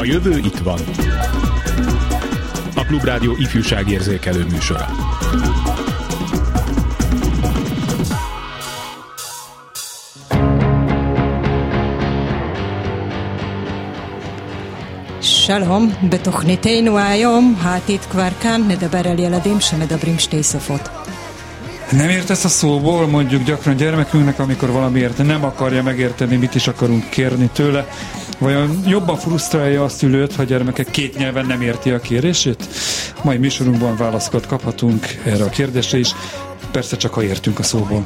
A jövő itt van. A Klubrádió ifjúságérzékelő műsora. שלום, בתוכניתנו היום העתיד כבר כאן, נדבר על ילדים שמדברים שתי שפות. Nem ért ezt a szóból, mondjuk gyakran gyermekünknek, amikor valamiért nem akarja megérteni, mit is akarunk kérni tőle. Vajon jobban frusztrálja azt ülőt, ha a gyermekek két nyelven nem érti a kérését? Mai műsorunkban válaszokat kaphatunk erre a kérdésre is, persze csak ha értünk a szóból.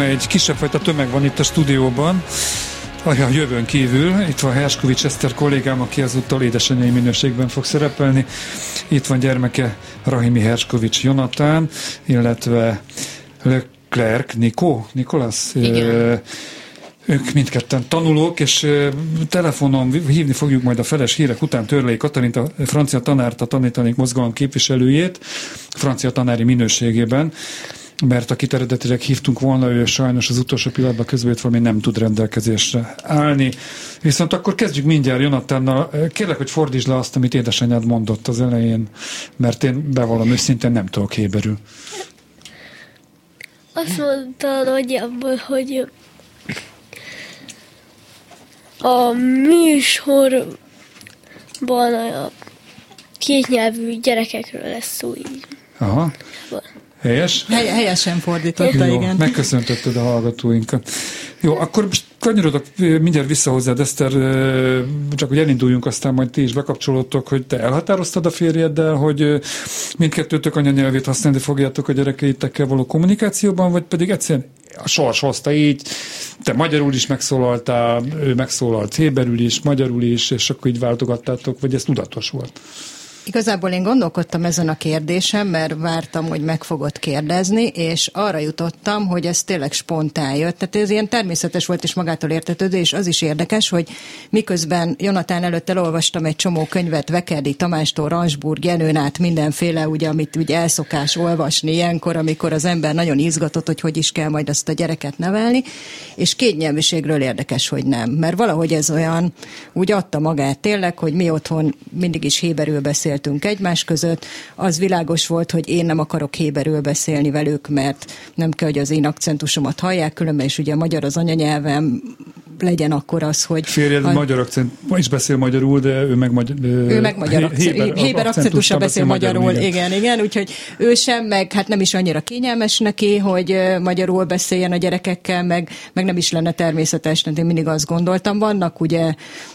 Kimire megy, kisebb fajta tömeg van itt a stúdióban, a jövőn kívül. Itt van Herskovics Eszter kollégám, aki ezúttal édesanyai minőségben fog szerepelni. Itt van gyermeke Rahimi Herskovics Jonatán, illetve Leclerc Nikó, Nikolas? Igen. Ők mindketten tanulók, és telefonon hívni fogjuk majd a feles hírek után Törlei Katalint, a francia tanárt, a tanítanék mozgalom képviselőjét, francia tanári minőségében mert akit eredetileg hívtunk volna, ő sajnos az utolsó pillanatban közbejött valami nem tud rendelkezésre állni. Viszont akkor kezdjük mindjárt Jonatánnal. Kérlek, hogy fordítsd le azt, amit édesanyád mondott az elején, mert én bevallom őszintén nem tudok héberül. Azt mondta nagyjából, hogy a műsorban a kétnyelvű gyerekekről lesz szó így. Aha. Helyes? Hely, helyesen fordította, Jó, igen. megköszöntötted a hallgatóinkat. Jó, akkor most kanyarodok mindjárt vissza hozzád, Eszter, csak hogy elinduljunk, aztán majd ti is bekapcsolódtok, hogy te elhatároztad a férjeddel, hogy mindkettőtök anyanyelvét használni fogjátok a gyerekeitekkel való kommunikációban, vagy pedig egyszerűen a sors hozta így, te magyarul is megszólaltál, ő megszólalt héberül is, magyarul is, és akkor így váltogattátok, vagy ez tudatos volt? Igazából én gondolkodtam ezen a kérdésen, mert vártam, hogy meg fogod kérdezni, és arra jutottam, hogy ez tényleg spontán jött. Tehát ez ilyen természetes volt és magától értetődő, és az is érdekes, hogy miközben Jonatán előtt elolvastam egy csomó könyvet Vekerdi Tamástól, Ransburg, Jenőn át mindenféle, ugye, amit ugye elszokás olvasni ilyenkor, amikor az ember nagyon izgatott, hogy hogy is kell majd azt a gyereket nevelni, és kétnyelvűségről érdekes, hogy nem. Mert valahogy ez olyan, úgy adta magát tényleg, hogy mi otthon mindig is héberül beszél beszéltünk egymás között. Az világos volt, hogy én nem akarok héberül beszélni velük, mert nem kell, hogy az én akcentusomat hallják, különben is ugye magyar az anyanyelvem, legyen akkor az, hogy... Férjed a... magyar akcent, is beszél magyarul, de ő meg, magyar, ő meg magyar akcent, héber, héber akcentussal beszél magyarul, magyarul igen. igen, igen, úgyhogy ő sem, meg hát nem is annyira kényelmes neki, hogy magyarul beszéljen a gyerekekkel, meg, meg nem is lenne természetes, én mindig azt gondoltam, vannak ugye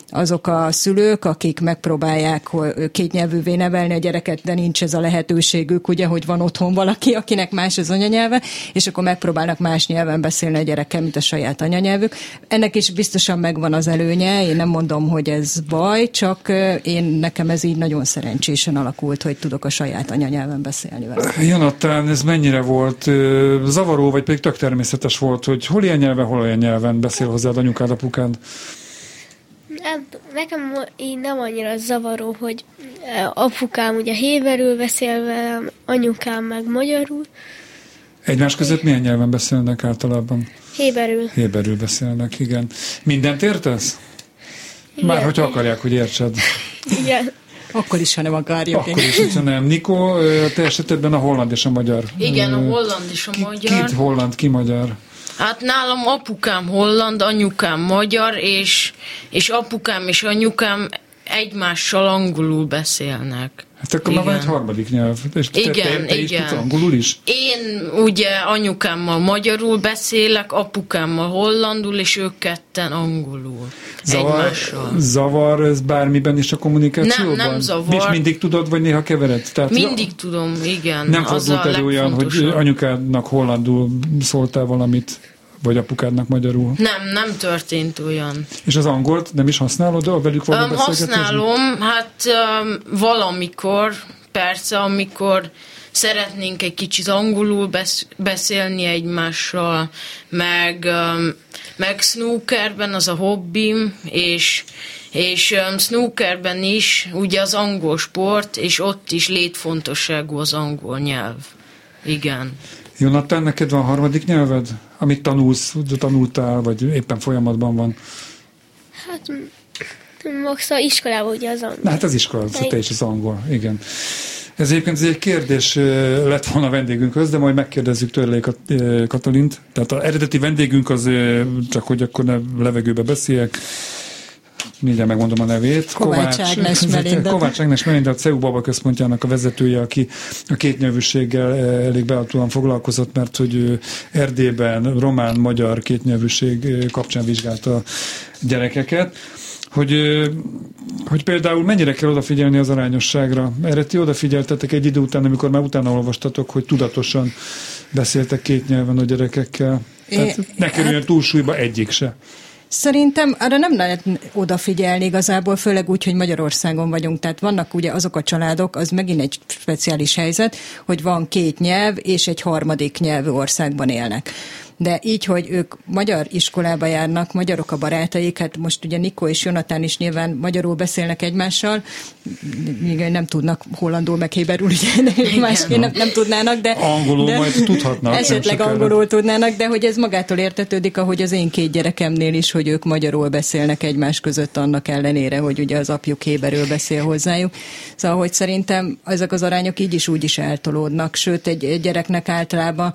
azok a szülők, akik megpróbálják kétnyelvűvé nevelni a gyereket, de nincs ez a lehetőségük, ugye, hogy van otthon valaki, akinek más az anyanyelve, és akkor megpróbálnak más nyelven beszélni a gyerekkel, mint a saját anyanyelvük. Ennek is biztosan megvan az előnye, én nem mondom, hogy ez baj, csak én nekem ez így nagyon szerencsésen alakult, hogy tudok a saját anyanyelven beszélni vele. Jonathan, ez mennyire volt zavaró, vagy pedig tök természetes volt, hogy hol ilyen nyelven, hol olyan nyelven beszél hozzád anyukád, apukád? Nem, nekem így nem annyira zavaró, hogy apukám ugye héberül beszél velem, anyukám meg magyarul. Egymás között milyen nyelven beszélnek általában? Héberül. Héberül beszélnek, igen. Mindent értesz? Igen. Már hogyha akarják, hogy értsed. Igen. Akkor is, ha nem akarjuk. Akkor is, ha nem. Nikó, a te esetedben a holland és a magyar. Igen, a holland és a magyar. Ki, Két holland, ki magyar? Hát nálam apukám holland, anyukám magyar, és, és apukám és anyukám egymással angolul beszélnek. Hát akkor igen. már van egy harmadik nyelv. És igen, te, te, te igen. Is angolul is? Én ugye anyukámmal magyarul beszélek, apukámmal hollandul, és ők ketten angolul. Zavar, egymással. zavar ez bármiben is a kommunikációban? Nem, nem zavar. És mindig tudod, vagy néha kevered? Tehát mindig ja, tudom, igen. Nem fordult elő olyan, hogy anyukádnak hollandul szóltál valamit? Vagy apukádnak magyarul? Nem, nem történt olyan. És az angolt nem is használod, a velük való um, Használom, hát um, valamikor, persze, amikor szeretnénk egy kicsit angolul besz- beszélni egymással, meg, um, meg snookerben az a hobbim, és és um, snookerben is ugye az angol sport, és ott is létfontosságú az angol nyelv. Igen. Jonathan, neked van harmadik nyelved, amit tanulsz, tanultál, vagy éppen folyamatban van? Hát max a iskolában ugye az angol. Na, hát az iskola, te is az angol, igen. Ez egyébként egy kérdés lett volna a vendégünkhöz, de majd megkérdezzük tőle Katalint. Tehát az eredeti vendégünk az, csak hogy akkor ne levegőbe beszéljek, mindjárt megmondom a nevét. Kovács, Kovács Ágnes Melinda. Kovács Ágnes Melinda, a CEU Baba Központjának a vezetője, aki a kétnyelvűséggel eh, elég beatóan foglalkozott, mert hogy Erdélyben román-magyar kétnyelvűség eh, kapcsán vizsgálta a gyerekeket hogy, eh, hogy például mennyire kell odafigyelni az arányosságra. Erre ti odafigyeltetek egy idő után, amikor már utána olvastatok, hogy tudatosan beszéltek két nyelven a gyerekekkel. Tehát ne kerüljön hát, túlsúlyba egyik se. Szerintem arra nem lehet odafigyelni igazából, főleg úgy, hogy Magyarországon vagyunk. Tehát vannak ugye azok a családok, az megint egy speciális helyzet, hogy van két nyelv, és egy harmadik nyelvű országban élnek de így, hogy ők magyar iskolába járnak, magyarok a barátaik, hát most ugye Nikó és Jonatán is nyilván magyarul beszélnek egymással, még nem tudnak hollandul meg héberül, ugye, másként nem, nem tudnának, de... Angolul de, majd tudhatnak. Esetleg angolul tudnának, de hogy ez magától értetődik, ahogy az én két gyerekemnél is, hogy ők magyarul beszélnek egymás között annak ellenére, hogy ugye az apjuk héberül beszél hozzájuk. Szóval, hogy szerintem ezek az arányok így is úgy is eltolódnak, sőt egy gyereknek általában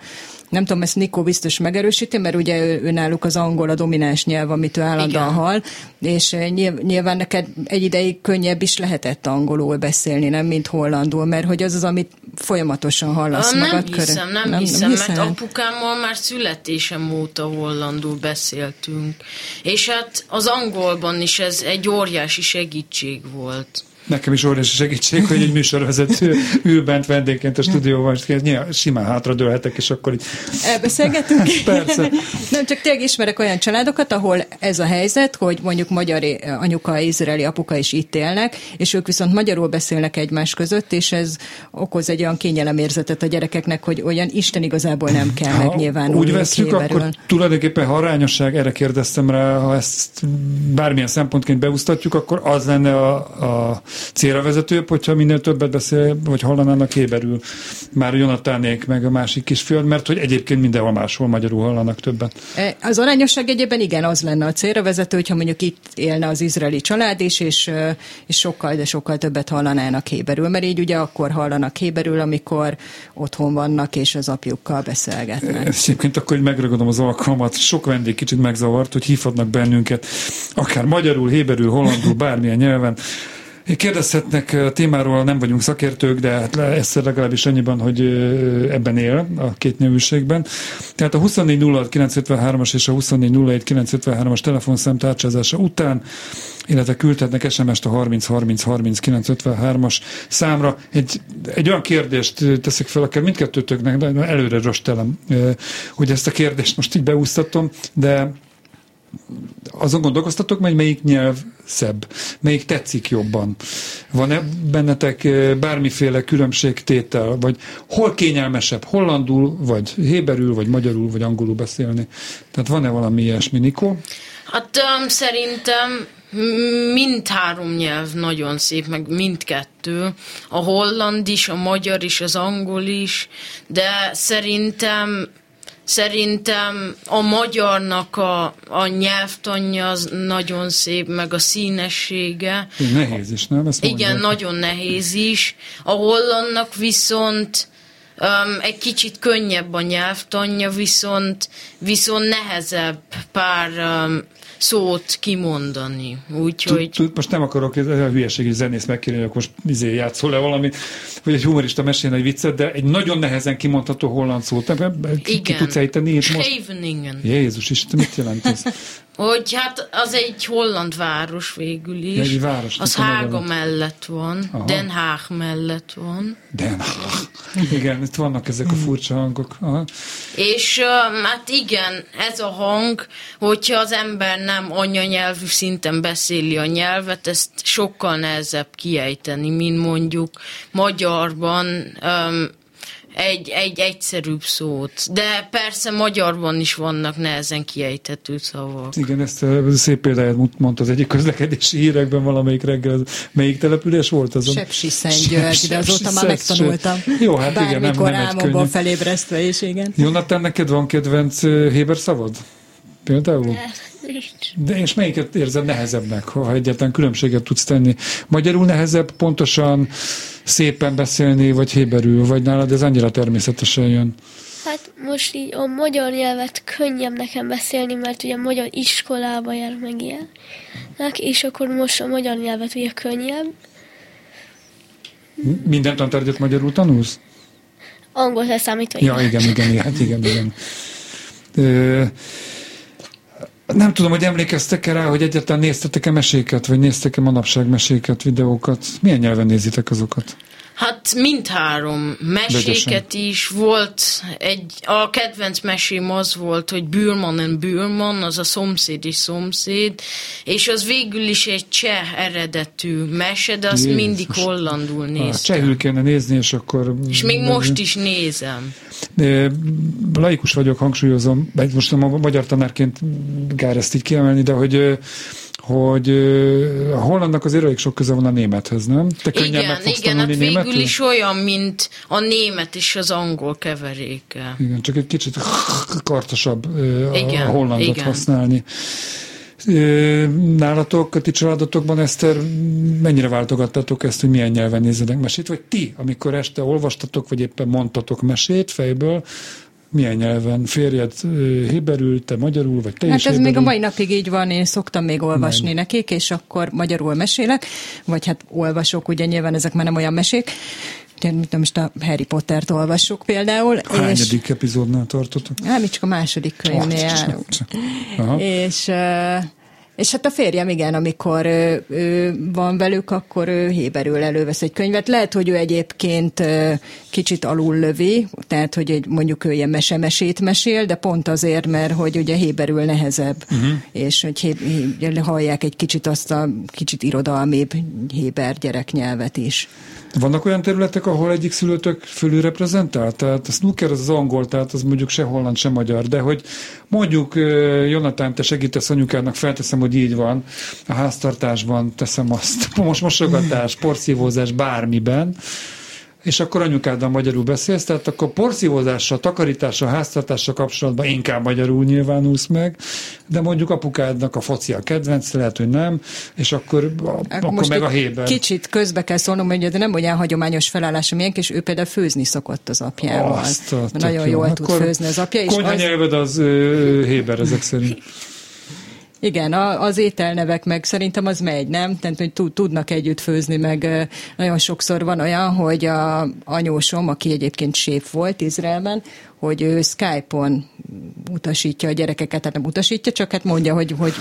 nem tudom, ezt Nikó biztos megerősíti, mert ugye ő, ő náluk az angol a domináns nyelv, amit ő állandóan hall, és eh, nyilván neked egy ideig könnyebb is lehetett angolul beszélni, nem, mint hollandul, mert hogy az az, amit folyamatosan hallasz nem magad hiszem, körül. Nem, nem hiszem, nem hiszem, mert apukámmal már születésem óta hollandul beszéltünk. És hát az angolban is ez egy óriási segítség volt. Nekem is óriási segítség, hogy egy műsorvezető ül bent vendégként a stúdióban, és nyilván simán hátradőlhetek, és akkor így... Elbeszélgetünk? Persze. Nem, csak tényleg ismerek olyan családokat, ahol ez a helyzet, hogy mondjuk magyar anyuka, izraeli apuka is itt élnek, és ők viszont magyarul beszélnek egymás között, és ez okoz egy olyan kényelemérzetet a gyerekeknek, hogy olyan Isten igazából nem kell ha megnyilvánulni. Úgy veszük, akkor tulajdonképpen ha arányosság, erre kérdeztem rá, ha ezt bármilyen szempontként beúsztatjuk, akkor az lenne a, a célra vezetőbb, hogyha minél többet beszél, vagy hallanának héberül. Már Jonatánék, meg a másik kisfiad, mert hogy egyébként mindenhol máshol magyarul hallanak többet. E, Az arányosság egyében igen, az lenne a célra vezető, hogyha mondjuk itt élne az izraeli család is, és, és sokkal, de sokkal többet hallanának héberül, mert így ugye akkor hallanak héberül, amikor otthon vannak, és az apjukkal beszélgetnek. Ezt Egyébként akkor hogy megragadom az alkalmat, sok vendég kicsit megzavart, hogy hívhatnak bennünket, akár magyarul, héberül, hollandul, bármilyen nyelven. Kérdezhetnek a témáról, nem vagyunk szakértők, de hát egyszer legalábbis annyiban, hogy ö, ebben él a két nyelvűségben. Tehát a 2406953-as és a 2407953-as telefonszám tárcsázása után, illetve küldhetnek SMS-t a 30 30 30 953-as számra. Egy, egy olyan kérdést ö, teszek fel, akár mindkettőtöknek, de előre rostelem, hogy ezt a kérdést most így beúsztatom, de azon gondolkoztatok, hogy melyik nyelv szebb, melyik tetszik jobban? Van-e bennetek eh, bármiféle különbségtétel, vagy hol kényelmesebb, hollandul, vagy héberül, vagy magyarul, vagy angolul beszélni? Tehát van-e valami ilyesmi, Nikó? Hát um, szerintem m- mindhárom nyelv nagyon szép, meg mindkettő. A holland is, a magyar is, az angol is, de szerintem Szerintem a magyarnak a, a nyelvtanja az nagyon szép, meg a színessége. Nehéz is, nem? Ezt Igen, mondják. nagyon nehéz is. A hollandnak viszont um, egy kicsit könnyebb a nyelvtanja, viszont, viszont nehezebb pár um, szót kimondani. Úgyhogy... Most nem akarok ez a hülyeségi zenész megkérni, hogy akkor most izé játszol le valamit, vagy egy humorista mesélni egy viccet, de egy nagyon nehezen kimondható holland szót. Ki, ki tudsz ejteni itt most? Scheveningen. Jézus Isten, mit jelent ez? Hogy hát az egy holland város végül is. Egy város, az Hága mellett van, Aha. Den Haag mellett van. Den Haag. Igen, itt vannak ezek a furcsa hangok. Aha. És hát igen, ez a hang, hogyha az ember nem anyanyelvű szinten beszéli a nyelvet, ezt sokkal nehezebb kiejteni, mint mondjuk magyarban öm, egy, egy egyszerűbb szót. De persze magyarban is vannak nehezen kiejthető szavak. Igen, ezt a szép példáját mond- mondta az egyik közlekedési hírekben valamelyik reggel. Az- Melyik település volt az? Sepsiszentgyörgy, de azóta már megtanultam. Jó, hát igen, nem, nem egy álmomból könnyű. felébresztve is, igen. Jonathan, neked van kedvenc Héber szavad? Például? De és melyiket érzed nehezebbnek, ha egyáltalán különbséget tudsz tenni? Magyarul nehezebb pontosan szépen beszélni, vagy héberül, vagy nálad ez annyira természetesen jön? Hát most így a magyar nyelvet könnyebb nekem beszélni, mert ugye magyar iskolába jár meg ilyenek, és akkor most a magyar nyelvet ugye könnyebb. Minden tantárgyat magyarul tanulsz? Angol leszámítva. Ja, igen, igen, igen, hát igen, igen. Ö, nem tudom, hogy emlékeztek-e rá, hogy egyáltalán néztetek-e meséket, vagy néztek-e manapság meséket, videókat? Milyen nyelven nézitek azokat? Hát mindhárom meséket is volt. Egy, a kedvenc mesém az volt, hogy Bürman and Bürman, az a szomszéd és szomszéd, és az végül is egy cseh eredetű mese, de azt Jézus. mindig hollandul néztem. csehül kéne nézni, és akkor... És még most is nézem. Ö, Laikus vagyok, hangsúlyozom, most nem a magyar tanárként gár ezt így kiemelni, de hogy ö, hogy a hollandnak azért elég sok köze van a némethez, nem? Te könnyen meg Igen, fogsz igen, hát végül németül? is olyan, mint a német és az angol keveréke. Igen, csak egy kicsit kartosabb a, Igen, a hollandot igen. használni. Nálatok, a ti családotokban, Eszter, mennyire váltogattatok ezt, hogy milyen nyelven nézzenek mesét? Vagy ti, amikor este olvastatok, vagy éppen mondtatok mesét fejből, milyen nyelven? Férjed héberül, te magyarul, vagy te Hát is ez még héberül? a mai napig így van, én szoktam még olvasni Nem. nekik, és akkor magyarul mesélek, vagy hát olvasok, ugye nyilván ezek már nem olyan mesék, mit tudom, most a Harry Pottert olvassuk például, és Hányadik epizódnál tartotok? hát mi csak a második könyvnél járunk. És, ö, és hát a férjem, igen, amikor ö, ő van velük, akkor ő héberül elővesz egy könyvet. Lehet, hogy ő egyébként kicsit alul lövi, tehát, hogy egy, mondjuk ő ilyen mesemesét mesél, de pont azért, mert hogy ugye héberül nehezebb, uh-huh. és hogy hé, hé, hallják egy kicsit azt a kicsit irodalmibb héber gyereknyelvet is. Vannak olyan területek, ahol egyik szülőtök fölülreprezentál? Tehát a snooker az az angol, tehát az mondjuk se holland, se magyar, de hogy mondjuk Jonathan, te segítesz anyukának, felteszem, hogy így van. A háztartásban teszem azt, most mosogatás, porszívózás, bármiben, és akkor anyukáddal magyarul beszélsz, tehát akkor porszívózással, takarítással, háztartással kapcsolatban inkább magyarul nyilvánulsz meg, de mondjuk apukádnak a foci a kedvenc, lehet, hogy nem, és akkor, akkor Most meg a héber. Kicsit közbe kell szólnom, hogy de nem olyan hagyományos felállás, amilyen, és ő például főzni szokott az apjával. Azt Nagyon jó. jól tud Akkor főzni az apja, Konyha az, nyelved az ö, héber ezek szerint. Igen, a, az ételnevek meg szerintem az megy, nem? Tehát, hogy tud- tudnak együtt főzni, meg nagyon sokszor van olyan, hogy a anyósom, aki egyébként séf volt Izraelben, hogy ő Skype-on utasítja a gyerekeket, tehát nem utasítja, csak hát mondja, hogy, hogy,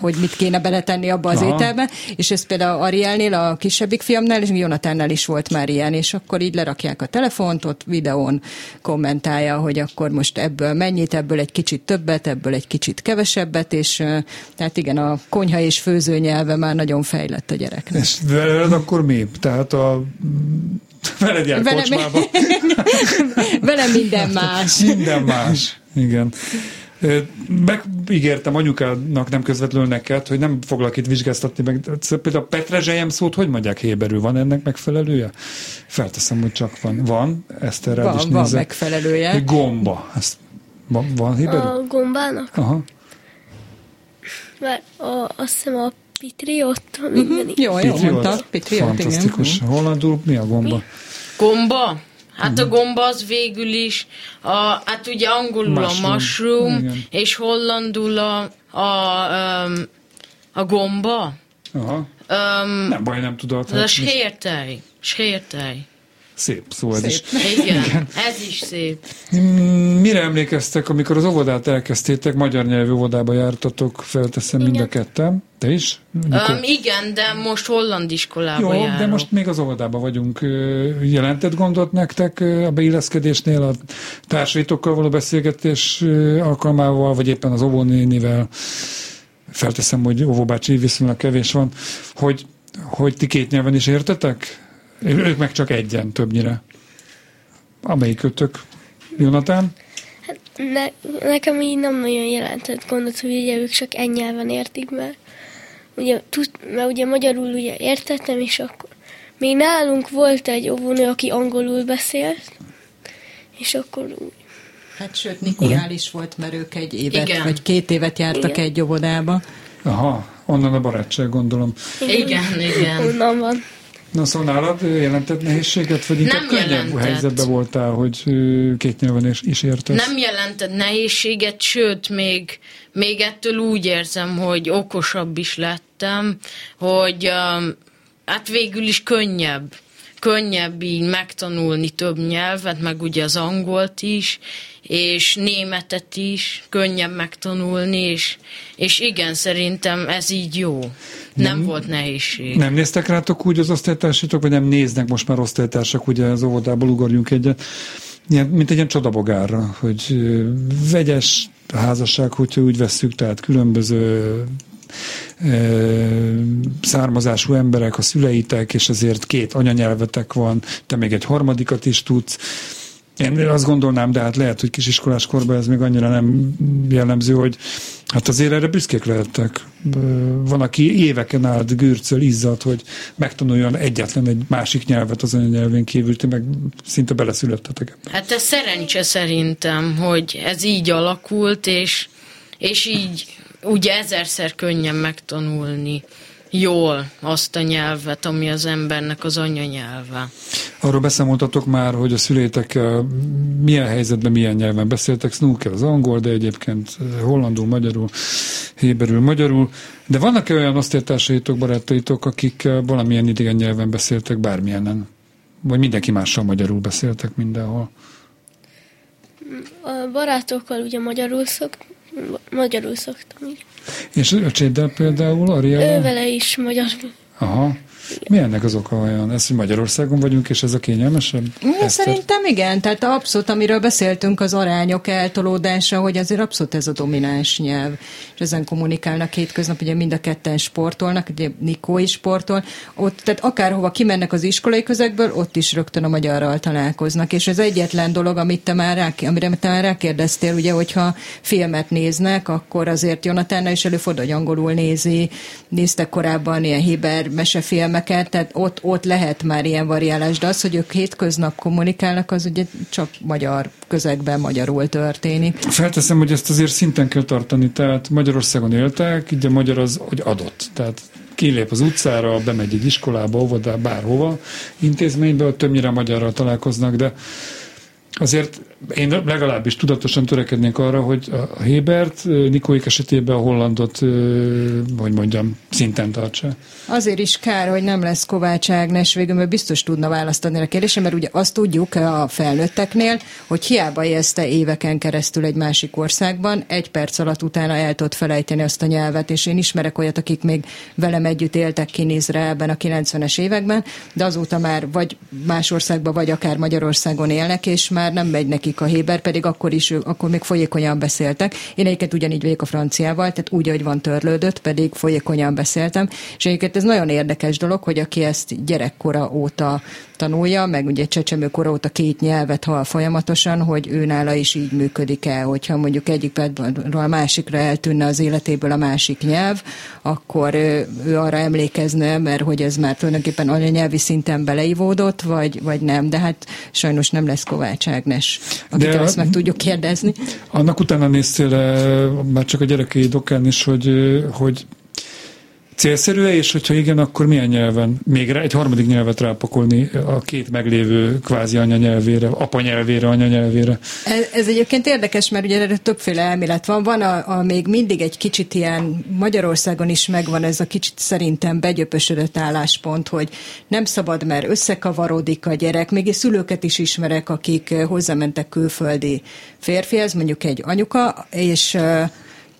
hogy mit kéne beletenni abba az Aha. ételbe, és ez például Arielnél, a kisebbik fiamnál, és Jonatánnál is volt már ilyen, és akkor így lerakják a telefont, ott videón kommentálja, hogy akkor most ebből mennyit, ebből egy kicsit többet, ebből egy kicsit kevesebbet, és tehát igen, a konyha és főző nyelve már nagyon fejlett a gyereknek. És veled akkor mi? Tehát a veled jár Velem- kocsmába. Vele minden más. Minden más. Igen. Megígértem anyukának, nem közvetlenül neked, hogy nem foglak itt vizsgáztatni meg. Például a petrezselyem szót hogy mondják héberül? Van ennek megfelelője? Felteszem, hogy csak van. Van, ezt erre is Van, van nézek. megfelelője. Gomba. Ezt van, van héberül? A gombának? Aha. Mert a, azt hiszem a pitriot, minden Jó, jó Pitriot. mondta. Pitriot, Fantasztikus. igen. Hollandul mi a gomba? Gomba? Hát Mhm. a gomba az végül is, a, hát ugye angolul Mushroom. a mushroom, Igen. és hollandul a, a, um, a gomba. Aha. Um, Nem baj, nem tudod. ez a Hát, szép szó ez is. Igen, ez is szép. Mire emlékeztek, amikor az óvodát elkezdtétek, magyar nyelvű óvodába jártatok, felteszem mind a Igen. ketten? Te is? Mikor? Um, igen, de most holland iskolába Jó, járok. de most még az óvodában vagyunk. Jelentett gondot nektek a beilleszkedésnél, a társaitokkal való beszélgetés alkalmával, vagy éppen az óvónénivel? Felteszem, hogy óvóbácsi viszonylag kevés van, hogy, hogy ti két nyelven is értetek? Ők meg csak egyen többnyire. Amelyik kötök? Jonatán? Ne, nekem így nem nagyon jelentett gondot, hogy ugye ők csak egy nyelven értik, mert ugye, tud, mert ugye magyarul ugye értettem, és akkor még nálunk volt egy óvónő, aki angolul beszélt, és akkor úgy. Hát sőt, Nikolál is volt, mert ők egy évet, Igen. vagy két évet jártak Igen. egy óvodába. Aha, onnan a barátság, gondolom. Igen, igen. Onnan van. Na szóval nálad jelentett nehézséget, vagy inkább Nem könnyebb jelentett. helyzetben voltál, hogy két nyelven is, is értesz? Nem jelentett nehézséget, sőt, még, még ettől úgy érzem, hogy okosabb is lettem, hogy um, hát végül is könnyebb. Könnyebb így megtanulni több nyelvet, meg ugye az angolt is, és németet is könnyebb megtanulni, és, és igen, szerintem ez így jó. Nem, Nem- volt nehézség. Nem néztek rátok úgy az osztálytársatok, vagy nem néznek most már osztálytársak, ugye az óvodából ugorjunk egyet, ilyen, mint egy ilyen csodabogárra, hogy vegyes házasság, hogyha úgy vesszük, tehát különböző származású emberek, a szüleitek, és ezért két anyanyelvetek van, te még egy harmadikat is tudsz. Én azt gondolnám, de hát lehet, hogy kisiskolás korban ez még annyira nem jellemző, hogy hát azért erre büszkék lehettek. Van, aki éveken át gürcöl, izzad, hogy megtanuljon egyetlen egy másik nyelvet az anyanyelvén kívül, ti meg szinte beleszülettetek. Hát ez szerencse szerintem, hogy ez így alakult, és, és így ugye ezerszer könnyen megtanulni jól azt a nyelvet, ami az embernek az anyanyelve. Arról beszámoltatok már, hogy a szüleitekkel milyen helyzetben, milyen nyelven beszéltek. Snooker az angol, de egyébként hollandul, magyarul, héberül, magyarul. De vannak-e olyan osztálytársaitok, barátaitok, akik valamilyen idegen nyelven beszéltek bármilyenen? Vagy mindenki mással magyarul beszéltek mindenhol? A barátokkal ugye magyarul, szok, magyarul szoktam így. És öcséddel például, Ő Ariella? vele is magyarul. Aha. Mi ennek az oka olyan? Ez, hogy Magyarországon vagyunk, és ez a kényelmesebb? Eszter? Szerintem igen, tehát abszolút, amiről beszéltünk, az arányok eltolódása, hogy azért abszolút ez a domináns nyelv, és ezen kommunikálnak hétköznap, ugye mind a ketten sportolnak, ugye Nikó is sportol, ott, tehát akárhova kimennek az iskolai közegből, ott is rögtön a magyarral találkoznak, és ez egyetlen dolog, amit te már rá, amire te már rákérdeztél, ugye, hogyha filmet néznek, akkor azért Jonatánnal is előfordul, hogy angolul nézi, néztek korábban ilyen Hiber mesefilmeket, tehát ott, ott lehet már ilyen variálás, de az, hogy ők hétköznap kommunikálnak, az ugye csak magyar közegben magyarul történik. Felteszem, hogy ezt azért szinten kell tartani, tehát Magyarországon éltek, így a magyar az, hogy adott. Tehát kilép az utcára, bemegy egy iskolába, óvodába, bárhova, intézménybe, ott többnyire magyarral találkoznak, de azért én legalábbis tudatosan törekednék arra, hogy a Hébert, Nikóik esetében a hollandot, hogy mondjam, szinten tartsa. Azért is kár, hogy nem lesz Kovács Ágnes végül, mert biztos tudna választani a kérdésre, mert ugye azt tudjuk a felnőtteknél, hogy hiába élszte éveken keresztül egy másik országban, egy perc alatt utána el tudott felejteni azt a nyelvet, és én ismerek olyat, akik még velem együtt éltek ki Izraelben a 90-es években, de azóta már vagy más országban, vagy akár Magyarországon élnek, és már nem megy neki a Héber, pedig akkor is, akkor még folyékonyan beszéltek. Én egyébként ugyanígy vagyok a franciával, tehát úgy, hogy van törlődött, pedig folyékonyan beszéltem. És egyébként ez nagyon érdekes dolog, hogy aki ezt gyerekkora óta tanulja, meg ugye csecsemőkora óta két nyelvet hall folyamatosan, hogy ő nála is így működik el, hogyha mondjuk egyik percről a másikra eltűnne az életéből a másik nyelv, akkor ő, ő arra emlékezne, mert hogy ez már tulajdonképpen anyanyelvi szinten beleivódott, vagy, vagy nem, de hát sajnos nem lesz Kovács Ágnes, akit de ezt meg tudjuk kérdezni. Annak utána néztél már csak a gyerekei dokán is, hogy, hogy Célszerű-e, és hogyha igen, akkor milyen nyelven? Még egy harmadik nyelvet rápakolni a két meglévő kvázi anyanyelvére, apanyelvére, anyanyelvére? Ez, ez egyébként érdekes, mert ugye erre többféle elmélet van. Van a, a még mindig egy kicsit ilyen Magyarországon is megvan ez a kicsit szerintem begyöpösödött álláspont, hogy nem szabad, mert összekavarodik a gyerek. Még és szülőket is ismerek, akik hozzámentek külföldi férfihez, mondjuk egy anyuka, és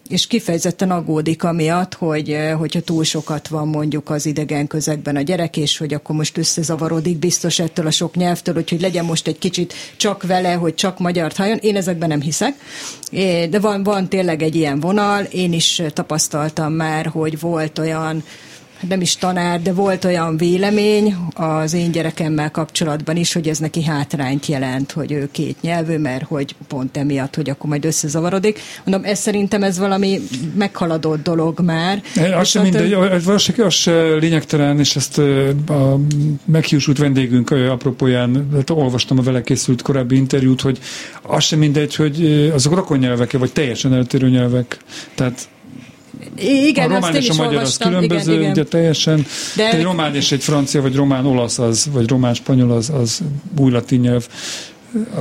és kifejezetten aggódik amiatt, hogy eh, hogyha túl sokat van mondjuk az idegen közegben a gyerek, és hogy akkor most összezavarodik biztos ettől a sok nyelvtől, hogy, legyen most egy kicsit csak vele, hogy csak magyart halljon. Én ezekben nem hiszek, de van, van tényleg egy ilyen vonal. Én is tapasztaltam már, hogy volt olyan nem is tanár, de volt olyan vélemény az én gyerekemmel kapcsolatban is, hogy ez neki hátrányt jelent, hogy ő két nyelvű, mert hogy pont emiatt, hogy akkor majd összezavarodik. Mondom, ez szerintem ez valami meghaladott dolog már. Az sem mindegy, valószínűleg az se lényegtelen, és ezt a meghiúsult vendégünk apropóján, hát olvastam a vele készült korábbi interjút, hogy az sem mindegy, hogy azok rokonyelvek vagy teljesen eltérő nyelvek. Tehát igen, a román és a magyar az különböző, igen, igen. ugye teljesen. De egy román és egy francia, vagy román olasz, az, vagy román spanyol, az, az új latin nyelv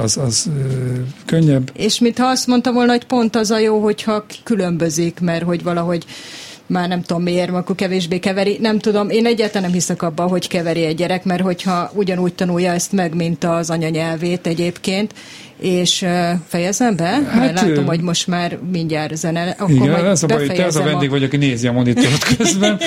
az, az ö, könnyebb. És mintha azt mondta volna, hogy pont az a jó, hogyha különbözik, mert hogy valahogy már nem tudom miért, akkor kevésbé keveri. Nem tudom, én egyáltalán nem hiszek abban, hogy keveri egy gyerek, mert hogyha ugyanúgy tanulja ezt meg, mint az anyanyelvét egyébként, és fejezem be, hát, mert látom, hogy most már mindjárt zene. Akkor igen, majd ez a baj, te az a vendég vagy, aki nézi a monitort közben.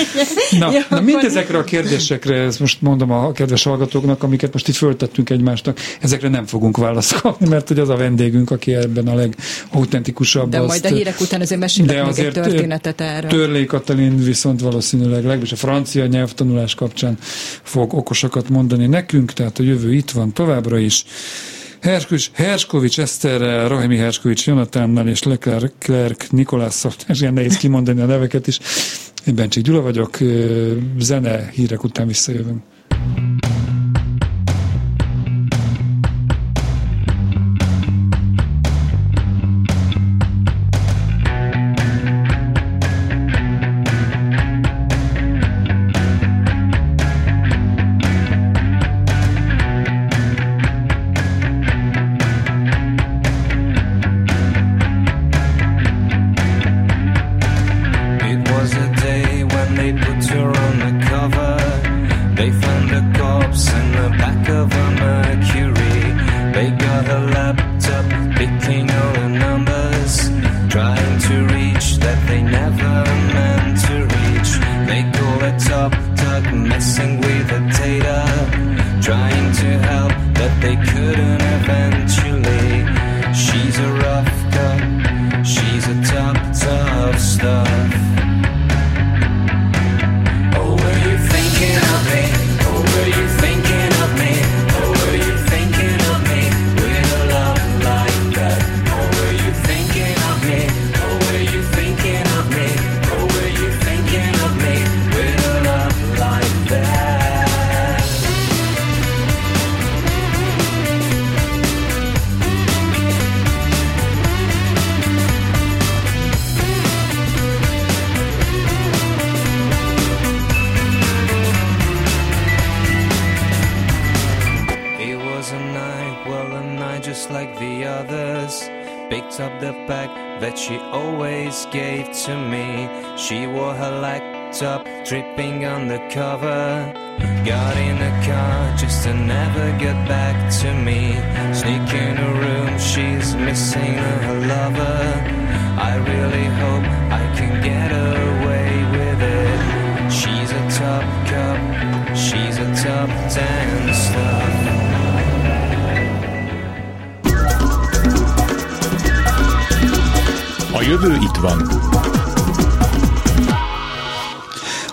Na, Jó, na mindezekre a kérdésekre, ezt most mondom a kedves hallgatóknak, amiket most itt föltettünk egymásnak, ezekre nem fogunk válaszolni, mert hogy az a vendégünk, aki ebben a legautentikusabb. De azt, majd a hírek után azért mesélek meg egy történetet erről. Törlé Katalin viszont valószínűleg legalábbis a francia nyelvtanulás kapcsán fog okosakat mondani nekünk, tehát a jövő itt van továbbra is. Herkus, Herskovics Eszterrel, Rahimi Herskovics Jonatánnal és Leclerc Nikolásszal, és ilyen nehéz kimondani a neveket is. Én Bencsik Gyula vagyok, zene hírek után visszajövünk. Up the bag that she always gave to me. She wore her laptop, dripping on the cover. Got in the car just to never get back to me. Sneak in her room, she's missing her lover. I really hope I can get away with it. She's a top cup, she's a top ten star. A jövő itt van.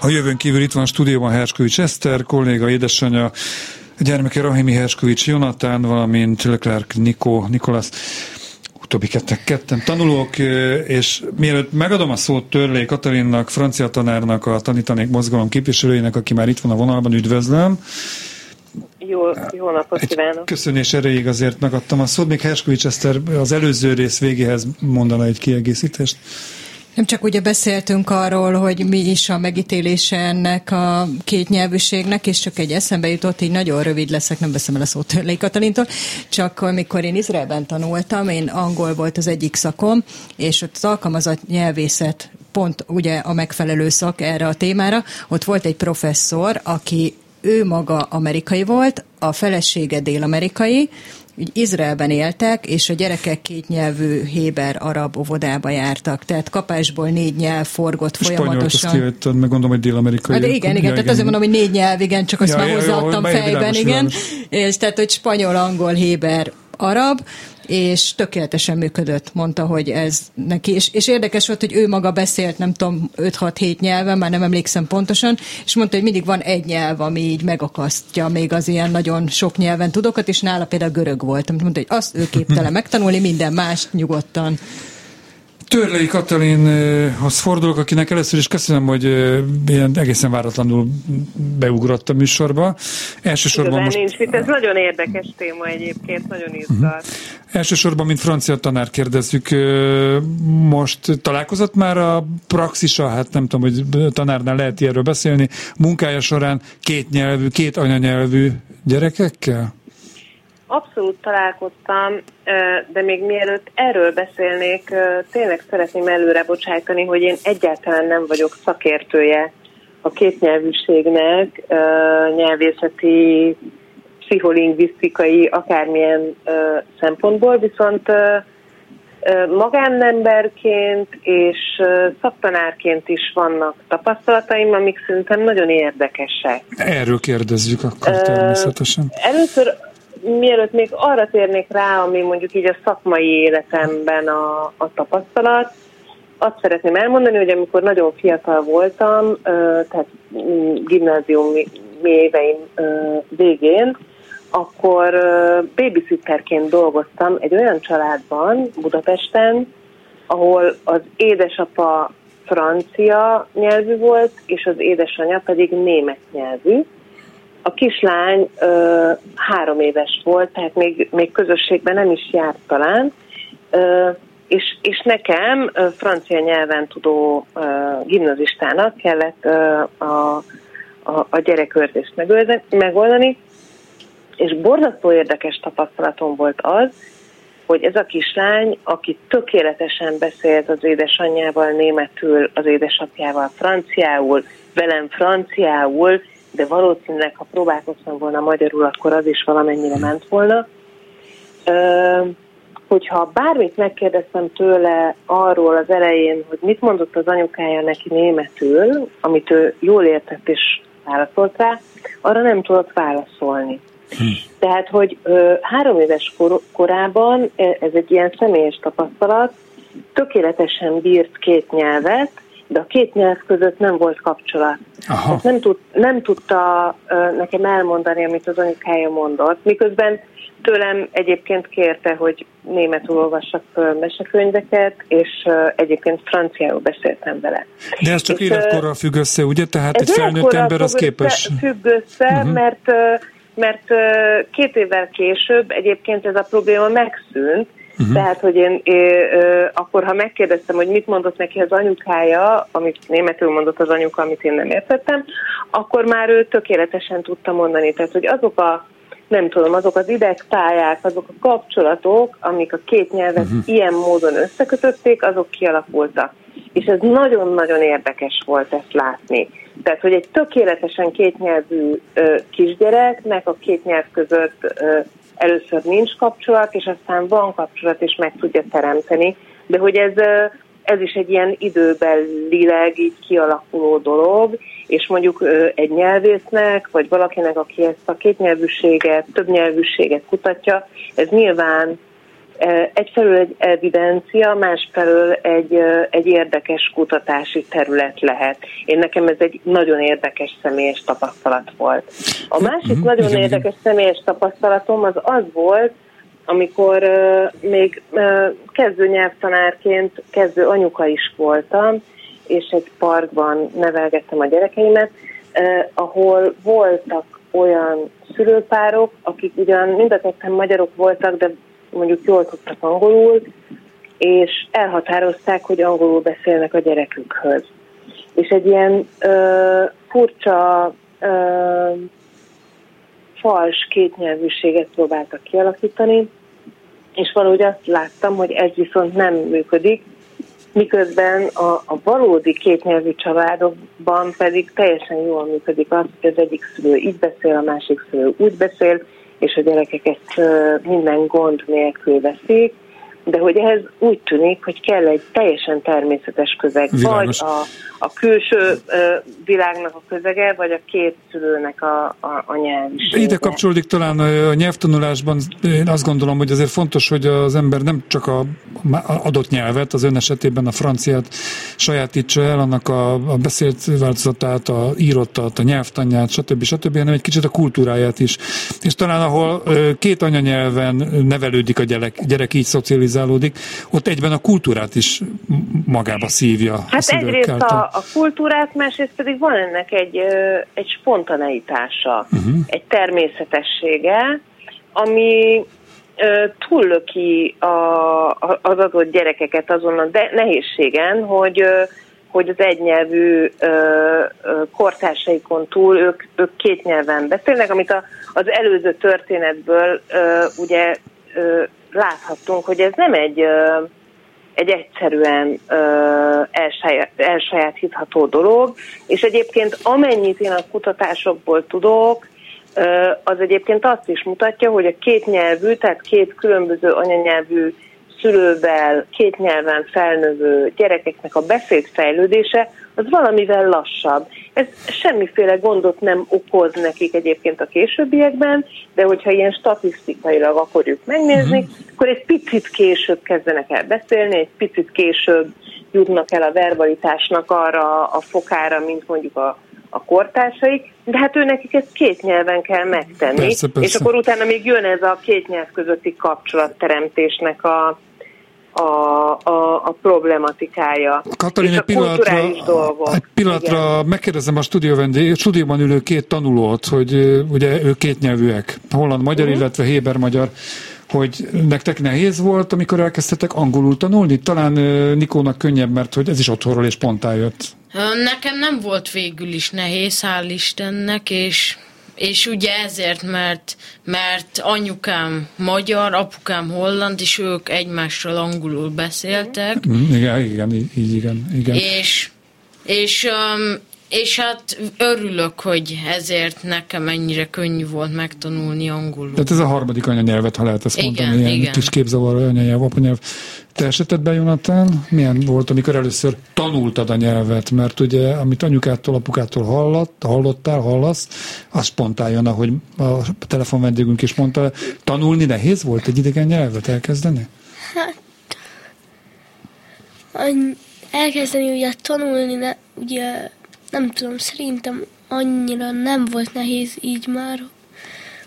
A jövőn kívül itt van a stúdióban Herskovics Eszter, kolléga, édesanyja, gyermeke Rahimi Herskovics Jonatán, valamint Leclerc Nikó, Nikolász utóbbi ketten, ketten tanulók, és mielőtt megadom a szót Törlé Katalinnak, francia tanárnak, a Tanítanék Mozgalom képviselőjének, aki már itt van a vonalban, üdvözlöm. Jó, jó napot kívánok! köszönés erejéig azért megadtam a szót. Még Herskovics Eszter az előző rész végéhez mondana egy kiegészítést. Nem csak ugye beszéltünk arról, hogy mi is a megítélése ennek a kétnyelvűségnek, és csak egy eszembe jutott, így nagyon rövid leszek, nem veszem el a szót Törlei Katalintól, csak amikor én Izraelben tanultam, én angol volt az egyik szakom, és ott az alkalmazott nyelvészet pont ugye a megfelelő szak erre a témára, ott volt egy professzor, aki ő maga amerikai volt, a felesége dél-amerikai, úgy Izraelben éltek, és a gyerekek kétnyelvű héber-arab óvodába jártak, tehát kapásból négy nyelv forgott azt folyamatosan. kijötted, meg gondolom, hogy dél-amerikai. Hát igen, igen, Ja, tehát azért mondom, hogy négy nyelv, igen, csak azt Ja, már ja, ja, hozzáadtam világos, fejben, igen. világos. És tehát, hogy spanyol, angol, héber, arab, és tökéletesen működött, mondta, hogy ez neki, és, és érdekes volt, hogy ő maga beszélt, nem tudom, 5-6-7 nyelven, már nem emlékszem pontosan, és mondta, hogy mindig van egy nyelv, ami így megakasztja még az ilyen nagyon sok nyelven tudókat, és nála például görög volt, mondta, hogy azt ő képtelen megtanulni, minden más nyugodtan. Törlei Katalinhoz fordulok, akinek először is köszönöm, hogy ilyen egészen váratlanul beugrott a műsorba. Elsősorban Igazán most, nincs itt, ez nagyon érdekes téma egyébként, nagyon izgat. elsősorban, mint francia tanár kérdezzük, most találkozott már a praxisa, hát nem tudom, hogy tanárnál lehet ilyenről beszélni, munkája során két nyelvű, két anyanyelvű gyerekekkel? Abszolút találkoztam, de még mielőtt erről beszélnék, tényleg szeretném előre bocsájtani, hogy én egyáltalán nem vagyok szakértője a kétnyelvűségnek, nyelvészeti, pszicholingvisztikai, akármilyen szempontból, viszont magánemberként és szaktanárként is vannak tapasztalataim, amik szerintem nagyon érdekesek. Erről kérdezzük akkor természetesen. Először, mielőtt még arra térnék rá, ami mondjuk így a szakmai életemben a, a tapasztalat, azt szeretném elmondani, hogy amikor nagyon fiatal voltam, tehát mm, gimnáziumi éveim végén, akkor babysitterként dolgoztam egy olyan családban Budapesten, ahol az édesapa francia nyelvű volt, és az édesanyja pedig német nyelvű. A kislány ö, három éves volt, tehát még, még közösségben nem is járt talán, ö, és, és nekem ö, francia nyelven tudó ö, gimnazistának kellett ö, a, a, a megölde- megoldani, és borzasztó érdekes tapasztalatom volt az, hogy ez a kislány, aki tökéletesen beszélt az édesanyjával németül, az édesapjával franciául, velem franciául, de valószínűleg, ha próbálkoztam volna magyarul, akkor az is valamennyire ment volna. Ö, hogyha bármit megkérdeztem tőle arról az elején, hogy mit mondott az anyukája neki németül, amit ő jól értett és válaszolt rá, arra nem tudott válaszolni. Tehát, hogy ö, három éves kor, korában e- ez egy ilyen személyes tapasztalat, tökéletesen bírt két nyelvet, de a két nyelv között nem volt kapcsolat. Aha. Nem, tud, nem tudta nekem elmondani, amit az anyukája mondott, miközben tőlem egyébként kérte, hogy németül olvassak mesekönyveket, és egyébként franciául beszéltem vele. De ez csak És, életkorral függ össze, ugye? Tehát egy felnőtt ember az képes... Össze, függ össze, uh-huh. mert, mert két évvel később egyébként ez a probléma megszűnt, Uh-huh. Tehát, hogy én ö, ö, akkor, ha megkérdeztem, hogy mit mondott neki az anyukája, amit németül mondott az anyuka, amit én nem értettem, akkor már ő tökéletesen tudta mondani. Tehát, hogy azok a nem tudom, azok az idegpályák, azok a kapcsolatok, amik a két nyelvet uh-huh. ilyen módon összekötötték, azok kialakultak. És ez nagyon-nagyon érdekes volt ezt látni. Tehát, hogy egy tökéletesen kétnyelvű ö, kisgyereknek a két nyelv között ö, először nincs kapcsolat, és aztán van kapcsolat, és meg tudja teremteni, de hogy ez, ez is egy ilyen időbelileg így kialakuló dolog, és mondjuk egy nyelvésznek, vagy valakinek, aki ezt a kétnyelvűséget, többnyelvűséget kutatja, ez nyilván egyfelől egy evidencia, másfelől egy, egy érdekes kutatási terület lehet. Én nekem ez egy nagyon érdekes személyes tapasztalat volt. A másik mm-hmm. nagyon érdekes személyes tapasztalatom az az volt, amikor uh, még uh, kezdő nyelvtanárként kezdő anyuka is voltam, és egy parkban nevelgettem a gyerekeimet, uh, ahol voltak olyan szülőpárok, akik ugyan mind a ketten magyarok voltak, de mondjuk jól tudtak angolul, és elhatározták, hogy angolul beszélnek a gyerekükhöz. És egy ilyen ö, furcsa, ö, fals kétnyelvűséget próbáltak kialakítani, és valahogy azt láttam, hogy ez viszont nem működik, miközben a, a valódi kétnyelvű családokban pedig teljesen jól működik az, hogy az egyik szülő így beszél, a másik szülő úgy beszél, és a gyerekek minden gond nélkül veszik, de hogy ehhez úgy tűnik, hogy kell egy teljesen természetes közeg, Világos. vagy a, a külső világnak a közege, vagy a két szülőnek a, a, a nyelvisége. Ide kapcsolódik talán a nyelvtanulásban, én azt gondolom, hogy azért fontos, hogy az ember nem csak a adott nyelvet, az ön esetében a franciát sajátítsa el, annak a, a beszélt változatát, a írottat, a nyelvtanját, stb. stb., hanem egy kicsit a kultúráját is. És talán ahol két anyanyelven nevelődik a gyerek, gyerek így szocializálódik, ott egyben a kultúrát is magába szívja. Hát egyrészt a, a kultúrát, másrészt pedig van ennek egy, egy spontaneitása, uh-huh. egy természetessége, ami túllöki a, az adott gyerekeket azon a de, nehézségen, hogy hogy az egynyelvű kortársaikon túl ők, ők két nyelven beszélnek, amit a, az előző történetből ö, ugye ö, láthattunk, hogy ez nem egy egy egyszerűen elsajátítható dolog, és egyébként amennyit én a kutatásokból tudok, az egyébként azt is mutatja, hogy a két nyelvű, tehát két különböző anyanyelvű szülővel, két nyelven felnövő gyerekeknek a beszédfejlődése az valamivel lassabb. Ez semmiféle gondot nem okoz nekik egyébként a későbbiekben, de hogyha ilyen statisztikailag akarjuk megnézni, uh-huh. akkor egy picit később kezdenek el beszélni, egy picit később jutnak el a verbalitásnak arra a fokára, mint mondjuk a, a kortársaik, de hát ő nekik ezt két nyelven kell megtenni, persze, persze. és akkor utána még jön ez a két nyelv közötti kapcsolatteremtésnek a, a, a, a problematikája. Katalin, egy pillanatra, egy pillanatra Igen. megkérdezem a stúdió vendég, stúdióban ülő két tanulót, hogy ugye ők kétnyelvűek, holland-magyar, uh-huh. illetve héber-magyar, hogy nektek nehéz volt, amikor elkezdtetek angolul tanulni? Talán Nikónak könnyebb, mert hogy ez is otthonról és pont jött. Nekem nem volt végül is nehéz, hál' Istennek, és és ugye ezért, mert, mert anyukám magyar, apukám holland, és ők egymással angolul beszéltek. Mm, igen, igen, így igen. igen. És, és, um, és hát örülök, hogy ezért nekem ennyire könnyű volt megtanulni angolul. Tehát ez a harmadik anyanyelvet, ha lehet ezt igen, mondani, ilyen igen. kis képzavaró anyanyelv, apanyelv. Te esetedben, Jonathan, milyen volt, amikor először tanultad a nyelvet? Mert ugye, amit anyukától, apukától hallott, hallottál, hallasz, az spontán jön, ahogy a telefon vendégünk is mondta. Tanulni nehéz volt egy idegen nyelvet elkezdeni? Hát, elkezdeni ugye tanulni, ne, ugye nem tudom, szerintem annyira nem volt nehéz így már,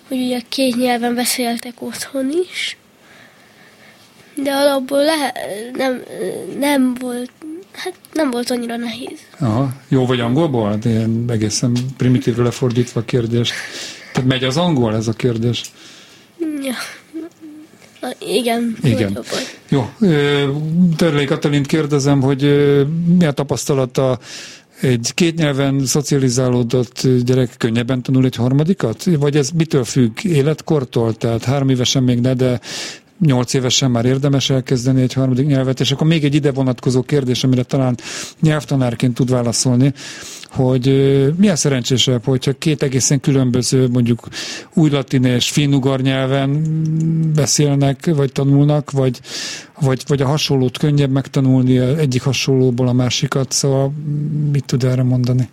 hogy ugye két nyelven beszéltek otthon is de alapból le, nem, nem volt, hát nem volt annyira nehéz. Aha. Jó vagy angolból? Hát ilyen egészen primitívre lefordítva a kérdést. Tehát megy az angol ez a kérdés? Ja. Igen. Igen. Jó. Törlé Katalint kérdezem, hogy mi a tapasztalata egy két nyelven szocializálódott gyerek könnyebben tanul egy harmadikat? Vagy ez mitől függ? Életkortól? Tehát három évesen még ne, de nyolc évesen már érdemes elkezdeni egy harmadik nyelvet, és akkor még egy ide vonatkozó kérdés, amire talán nyelvtanárként tud válaszolni, hogy milyen szerencsésebb, hogyha két egészen különböző, mondjuk új latin és finnugar nyelven beszélnek, vagy tanulnak, vagy, vagy, vagy a hasonlót könnyebb megtanulni egyik hasonlóból a másikat, szóval mit tud erre mondani?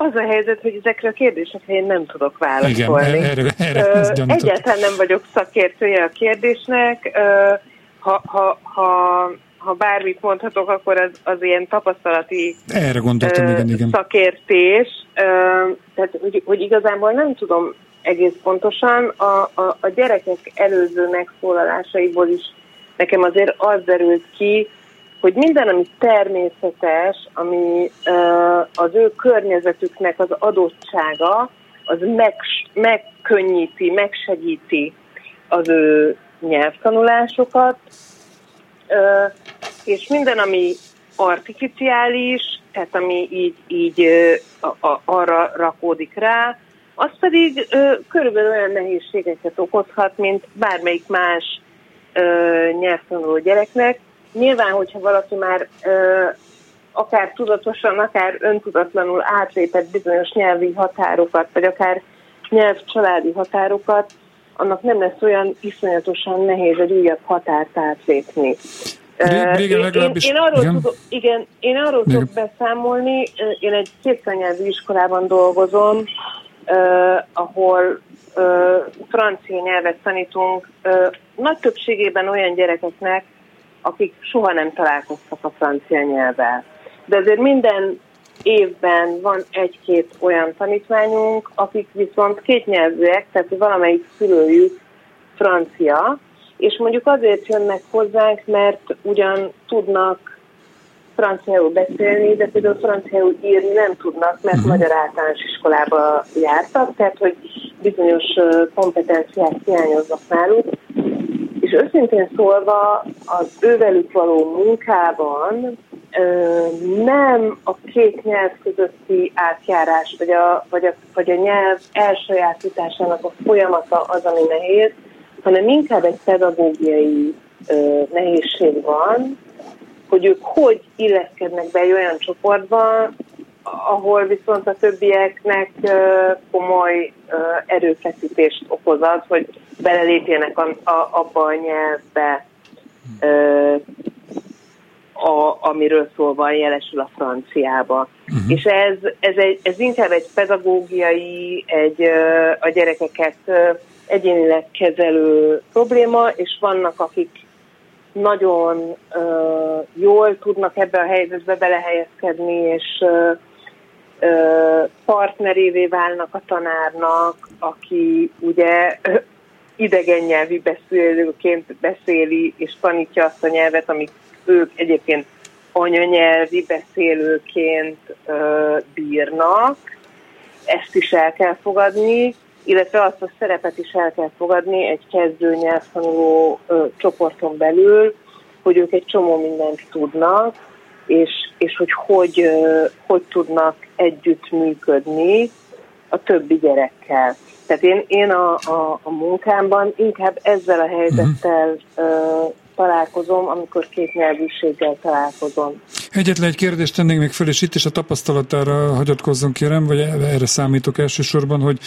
Az a helyzet, hogy ezekre a kérdésekre én nem tudok válaszolni. Igen, erre, erre Ö, egyáltalán nem vagyok szakértője a kérdésnek. Ö, ha, ha, ha, ha bármit mondhatok, akkor az, az ilyen tapasztalati erre gondoltam, ö, igen, igen. szakértés. Ö, tehát, hogy, hogy igazából nem tudom egész pontosan. A, a, a gyerekek előző megszólalásaiból is nekem azért az derült ki, hogy minden, ami természetes, ami az ő környezetüknek az adottsága, az meg, megkönnyíti, megsegíti az ő nyelvtanulásokat, és minden, ami artificiális, tehát ami így, így arra rakódik rá, az pedig uh, körülbelül olyan nehézségeket okozhat, mint bármelyik más uh, nyelvtanuló gyereknek, Nyilván, hogyha valaki már ö, akár tudatosan, akár öntudatlanul átlépett bizonyos nyelvi határokat, vagy akár nyelvcsaládi határokat, annak nem lesz olyan iszonyatosan nehéz egy újabb határt átlépni. Régen én, én, arról igen. Tudok, igen, én arról igen. tudok beszámolni, én egy kétszanyelvű iskolában dolgozom, uh, ahol uh, francia nyelvet tanítunk, uh, nagy többségében olyan gyerekeknek, akik soha nem találkoztak a francia nyelvvel. De azért minden évben van egy-két olyan tanítványunk, akik viszont kétnyelvűek, tehát valamelyik szülőjük francia, és mondjuk azért jönnek hozzánk, mert ugyan tudnak franciául beszélni, de például franciául írni nem tudnak, mert uh-huh. magyar általános iskolába jártak, tehát hogy bizonyos kompetenciák hiányoznak náluk, és őszintén szólva az ővelük való munkában nem a két nyelv közötti átjárás, vagy a, vagy a, vagy a nyelv elsajátításának a folyamata az, ami nehéz, hanem inkább egy pedagógiai ö, nehézség van, hogy ők hogy illeszkednek be egy olyan csoportba, ahol viszont a többieknek komoly erőfeszítést okoz az, hogy belelépjenek a, a, abba a nyelvbe, a, amiről szólva jelesül a franciába. Uh-huh. És ez, ez, egy, ez inkább egy pedagógiai, egy a gyerekeket egyénileg kezelő probléma, és vannak, akik nagyon uh, jól tudnak ebbe a helyzetbe belehelyezkedni, és uh, partnerévé válnak a tanárnak, aki ugye idegen nyelvi beszélőként beszéli és tanítja azt a nyelvet, amit ők egyébként anyanyelvi beszélőként bírnak. Ezt is el kell fogadni, illetve azt a szerepet is el kell fogadni egy kezdő nyelvtanuló ö, csoporton belül, hogy ők egy csomó mindent tudnak, és, és hogy, hogy hogy tudnak együtt működni a többi gyerekkel. Tehát én, én a, a, a munkámban inkább ezzel a helyzettel uh-huh. találkozom, amikor két nyelvűséggel találkozom. Egyetlen egy kérdést tennék még föl, és itt is a tapasztalatára hagyatkozzon kérem, vagy erre számítok elsősorban, hogy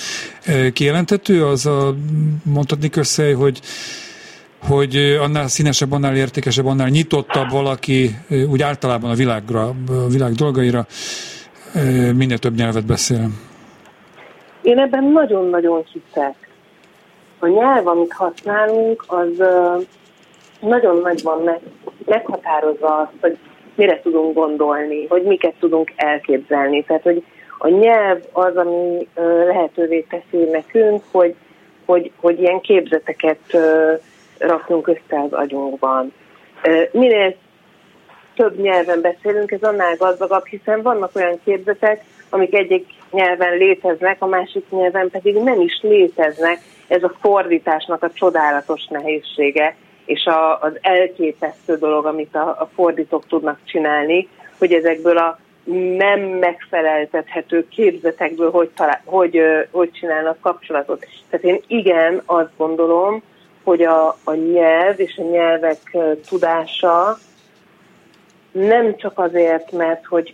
kijelentető az a mondhatni össze, hogy hogy annál színesebb, annál értékesebb, annál nyitottabb valaki úgy általában a világra, a világ dolgaira minél több nyelvet beszél. Én ebben nagyon-nagyon hiszek. A nyelv, amit használunk, az nagyon nagyban meg, azt, hogy mire tudunk gondolni, hogy miket tudunk elképzelni. Tehát, hogy a nyelv az, ami lehetővé teszi nekünk, hogy, hogy, hogy ilyen képzeteket raknunk össze az agyunkban. Minél több nyelven beszélünk, ez annál gazdagabb, hiszen vannak olyan képzetek, amik egyik nyelven léteznek, a másik nyelven pedig nem is léteznek. Ez a fordításnak a csodálatos nehézsége, és a, az elképesztő dolog, amit a, a fordítók tudnak csinálni, hogy ezekből a nem megfeleltethető képzetekből hogy, talál, hogy, hogy csinálnak kapcsolatot. Tehát én igen, azt gondolom, hogy a, a nyelv és a nyelvek tudása nem csak azért, mert hogy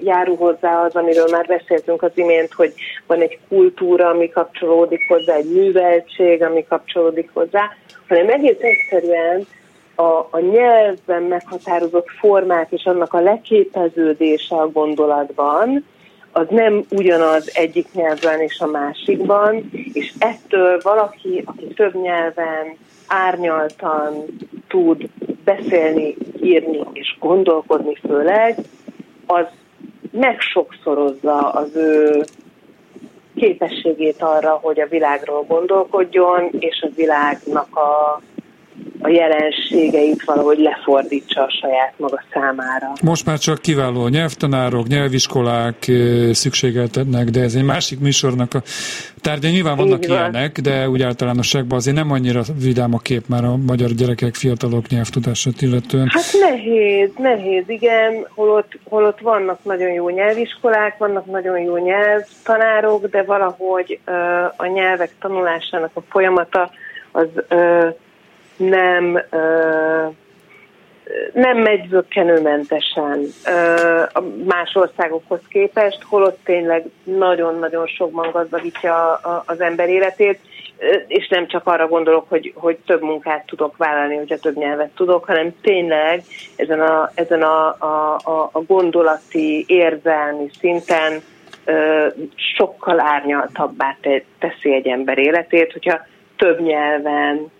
járul hozzá az, amiről már beszéltünk az imént, hogy van egy kultúra, ami kapcsolódik hozzá, egy műveltség, ami kapcsolódik hozzá, hanem egész egyszerűen a, a nyelvben meghatározott formák és annak a leképeződése a gondolatban, az nem ugyanaz egyik nyelven és a másikban, és ettől valaki, aki több nyelven árnyaltan tud beszélni, írni és gondolkodni főleg, az megsokszorozza az ő képességét arra, hogy a világról gondolkodjon, és a világnak a a jelenségeit valahogy lefordítsa a saját maga számára. Most már csak kiváló nyelvtanárok, nyelviskolák szükségeltetnek, de ez egy másik műsornak a tárgya. Nyilván vannak Így ilyenek, van. de úgy általánosságban azért nem annyira vidám a kép már a magyar gyerekek, fiatalok nyelvtudását illetően. Hát nehéz, nehéz, igen. Holott, holott vannak nagyon jó nyelviskolák, vannak nagyon jó nyelvtanárok, de valahogy uh, a nyelvek tanulásának a folyamata az uh, nem nem megy zöggenőmentesen más országokhoz képest, holott tényleg nagyon-nagyon sokban gazdagítja az ember életét, és nem csak arra gondolok, hogy, hogy több munkát tudok vállalni, hogyha több nyelvet tudok, hanem tényleg ezen a, ezen a, a, a, a gondolati, érzelmi szinten sokkal árnyaltabbá teszi egy ember életét, hogyha több nyelven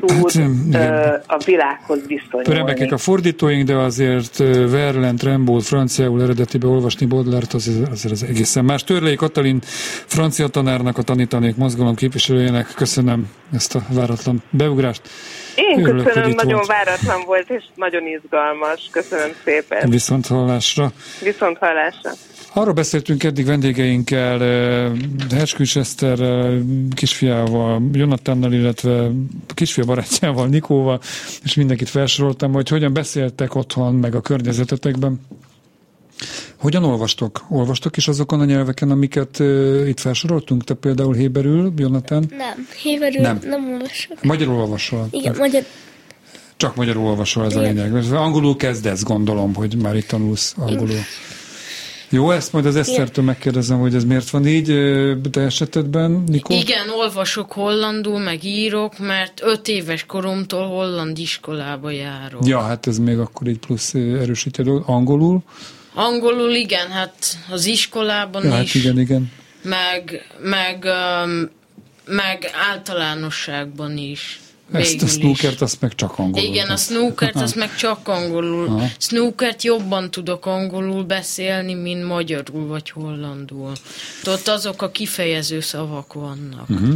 tud hát, a világhoz viszonyulni. Remekek a fordítóink, de azért Verlent, Rimbaud, franciául eredetibe olvasni Baudelaire-t azért, azért az egészen más. Törlei Katalin francia tanárnak, a tanítanék mozgalom képviselőjének köszönöm ezt a váratlan beugrást. Én Örülök, köszönöm, nagyon volt. váratlan volt, és nagyon izgalmas. Köszönöm szépen. Viszont hallásra. Viszont hallásra. Arról beszéltünk eddig vendégeinkkel, Hersküs Eszter kisfiával, Jonatánnal, illetve kisfia barátjával, Nikóval, és mindenkit felsoroltam, hogy hogyan beszéltek otthon, meg a környezetetekben. Hogyan olvastok? Olvastok is azokon a nyelveken, amiket uh, itt felsoroltunk? Te például héberül, Jonathan? Nem, héberül nem, nem olvasok. Magyarul olvasol? Igen, Tehát magyar... Csak magyarul olvasol ez Igen. a lényeg. Angolul kezdesz, gondolom, hogy már itt tanulsz angolul. Igen. Jó, ezt majd az Esztertől megkérdezem, hogy ez miért van így te esetedben, Nikó? Igen, olvasok hollandul, meg írok, mert öt éves koromtól holland iskolába járok. Ja, hát ez még akkor így plusz erősíti Angolul? Angolul igen, hát az iskolában ja, hát is. Hát igen, igen. Meg, meg, meg általánosságban is. Ezt a snookert, azt meg csak angolul. Igen, a snookert, azt meg csak angolul. Aha. Snookert jobban tudok angolul beszélni, mint magyarul vagy hollandul. Ott azok a kifejező szavak vannak. Uh-huh.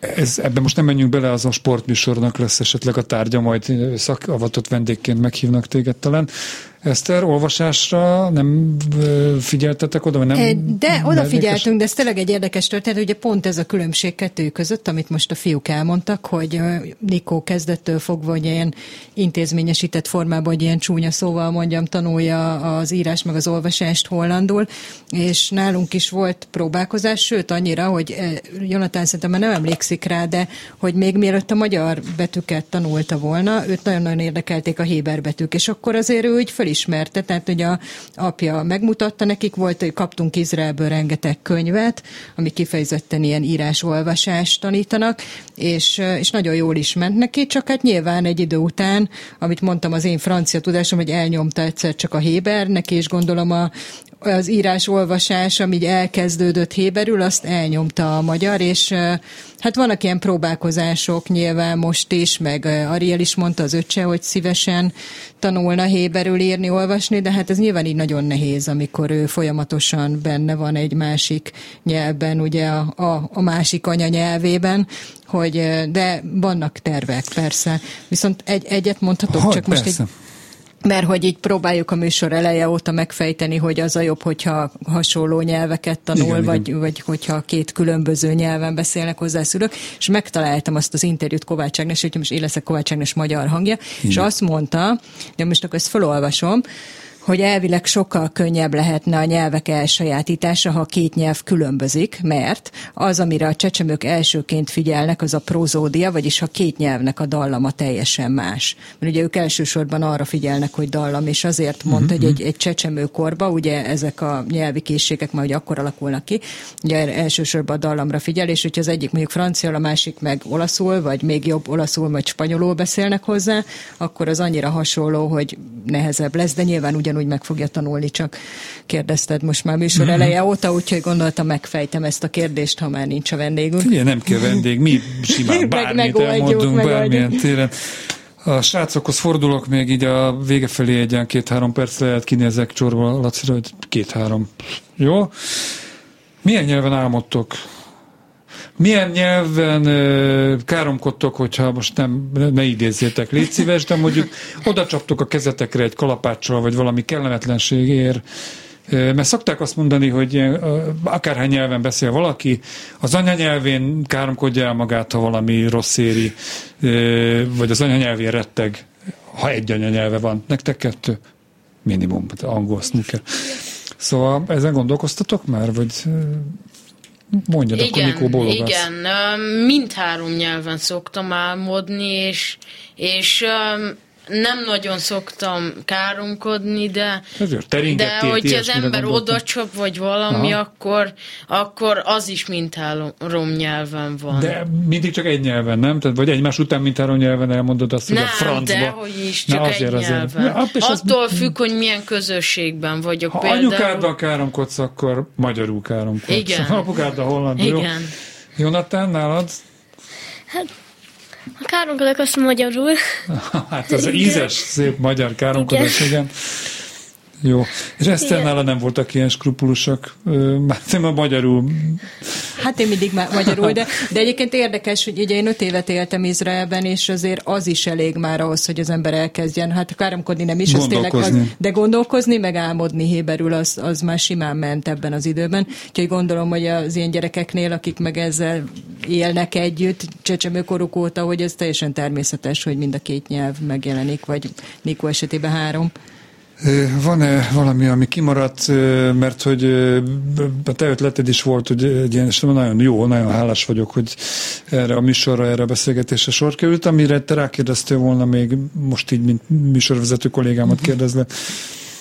Ez, ebben most nem menjünk bele, az a sportműsornak lesz esetleg a tárgya, majd szakavatott vendégként meghívnak téged talán. Eszter, olvasásra nem figyeltetek oda? Nem de odafigyeltünk, de ez tényleg egy érdekes történet, ugye pont ez a különbség kettő között, amit most a fiúk elmondtak, hogy Nikó kezdettől fogva, hogy ilyen intézményesített formában, hogy ilyen csúnya szóval mondjam, tanulja az írás meg az olvasást hollandul, és nálunk is volt próbálkozás, sőt annyira, hogy Jonathan szerintem már nem emlékszik rá, de hogy még mielőtt a magyar betűket tanulta volna, őt nagyon-nagyon érdekelték a héber betűk, és akkor azért ő úgy föl felismerte, tehát hogy a apja megmutatta nekik, volt, hogy kaptunk Izraelből rengeteg könyvet, ami kifejezetten ilyen írás-olvasást tanítanak, és, és nagyon jól is ment neki, csak hát nyilván egy idő után, amit mondtam az én francia tudásom, hogy elnyomta egyszer csak a Héber, neki és gondolom a, az írás-olvasás, ami elkezdődött héberül, azt elnyomta a magyar, és hát vannak ilyen próbálkozások nyilván most is, meg Ariel is mondta az öccse, hogy szívesen tanulna héberül írni, olvasni, de hát ez nyilván így nagyon nehéz, amikor ő folyamatosan benne van egy másik nyelvben, ugye a, a, a másik anyanyelvében, hogy de vannak tervek, persze. Viszont egy, egyet mondhatok, hogy, csak persze. most egy mert hogy így próbáljuk a műsor eleje óta megfejteni, hogy az a jobb, hogyha hasonló nyelveket tanul, igen, vagy, igen. vagy hogyha két különböző nyelven beszélnek hozzá szülők, és megtaláltam azt az interjút Kovács Ágnes, hogy most én leszek Kovács Ágnes magyar hangja, igen. és azt mondta, de most akkor ezt felolvasom, hogy elvileg sokkal könnyebb lehetne a nyelvek elsajátítása, ha két nyelv különbözik, mert az, amire a csecsemők elsőként figyelnek, az a prozódia, vagyis ha két nyelvnek a dallama teljesen más. Mert ugye ők elsősorban arra figyelnek, hogy dallam, és azért mondta, uh-huh. hogy egy, egy csecsemőkorba, ugye ezek a nyelvi készségek már hogy akkor alakulnak ki, ugye elsősorban a dallamra figyel, és hogyha az egyik mondjuk francia, a másik meg olaszul, vagy még jobb olaszul, vagy spanyolul beszélnek hozzá, akkor az annyira hasonló, hogy nehezebb lesz, de nyilván ugyanúgy meg fogja tanulni, csak kérdezted most már műsor uh-huh. eleje óta, úgyhogy gondoltam megfejtem ezt a kérdést, ha már nincs a vendégünk. Figyelj, nem kell vendég, mi simán bármit meg, elmondunk, bármilyen téren. A srácokhoz fordulok még így a vége felé egy ilyen két-három perc lehet kinézek csorba Lacira, hogy két-három. Jó? Milyen nyelven álmodtok? Milyen nyelven káromkodtok, hogyha most nem, ne idézzétek, légy szíves, de mondjuk oda csaptok a kezetekre egy kalapáccsal, vagy valami kellemetlenségért, mert szokták azt mondani, hogy akárhány nyelven beszél valaki, az anyanyelvén káromkodja el magát, ha valami rossz éri, vagy az anyanyelvén retteg, ha egy anyanyelve van. Nektek kettő? Minimum, angol, snooker. Szóval ezen gondolkoztatok már, vagy mondjad, igen, akkor mikor bólogasz. Igen, mindhárom nyelven szoktam álmodni, és, és nem nagyon szoktam káromkodni, de, de hogyha az ember oda csap, vagy valami, akkor, akkor az is mindhárom nyelven van. De mindig csak egy nyelven, nem? Tehát, vagy egymás után mindhárom nyelven elmondod azt, hogy nem, a francba. de hogy is, csak Na, egy nyelven. Azért. Ja, hát Attól az... függ, hogy milyen közösségben vagyok. Ha például... anyukáddal káromkodsz, akkor magyarul káromkodsz. Igen. Apukáddal hollandul. Igen. Jó? Jonathan, nálad? Hát a káromkodok azt magyarul. hát az ízes, szép magyar káromkodás, igen. igen. Jó. És Eszter nála nem voltak ilyen skrupulusak, már nem a magyarul. Hát én mindig már magyarul, de, de egyébként érdekes, hogy ugye én öt évet éltem Izraelben, és azért az is elég már ahhoz, hogy az ember elkezdjen, hát káromkodni nem is, az tényleg az, de gondolkozni, meg álmodni héberül, az, az már simán ment ebben az időben. Úgyhogy gondolom, hogy az ilyen gyerekeknél, akik meg ezzel élnek együtt, csecsemőkoruk óta, hogy ez teljesen természetes, hogy mind a két nyelv megjelenik, vagy Nikó esetében három. Van-e valami, ami kimaradt, mert hogy a te ötleted is volt, hogy egy ilyen, és nagyon jó, nagyon hálás vagyok, hogy erre a műsorra, erre a beszélgetésre sor került, amire te rákérdeztél volna még most így, mint műsorvezető kollégámat kérdezve,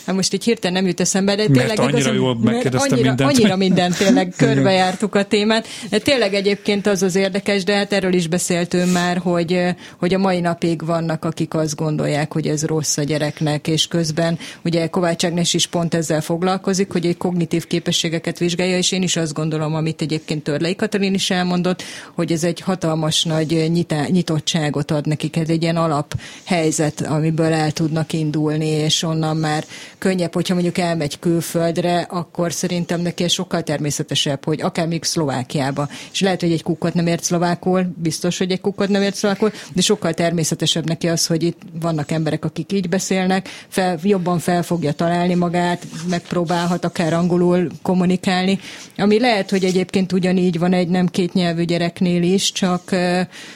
Hát most így hirtelen nem jut eszembe, de tényleg mert annyira igazán, jól megkérdeztem annyira, mindent. Annyira mindent tényleg körbejártuk a témát. De tényleg egyébként az az érdekes, de hát erről is beszéltünk már, hogy, hogy a mai napig vannak, akik azt gondolják, hogy ez rossz a gyereknek, és közben ugye Kovács Ágnes is pont ezzel foglalkozik, hogy egy kognitív képességeket vizsgálja, és én is azt gondolom, amit egyébként Törlei Katalin is elmondott, hogy ez egy hatalmas nagy nyitá, nyitottságot ad nekik, ez egy ilyen alaphelyzet, amiből el tudnak indulni, és onnan már könnyebb, hogyha mondjuk elmegy külföldre, akkor szerintem neki sokkal természetesebb, hogy akár még Szlovákiába. És lehet, hogy egy kukkot nem ért szlovákul, biztos, hogy egy kukkot nem ért szlovákul, de sokkal természetesebb neki az, hogy itt vannak emberek, akik így beszélnek, fel, jobban fel fogja találni magát, megpróbálhat akár angolul kommunikálni, ami lehet, hogy egyébként ugyanígy van egy nem két nyelvű gyereknél is, csak,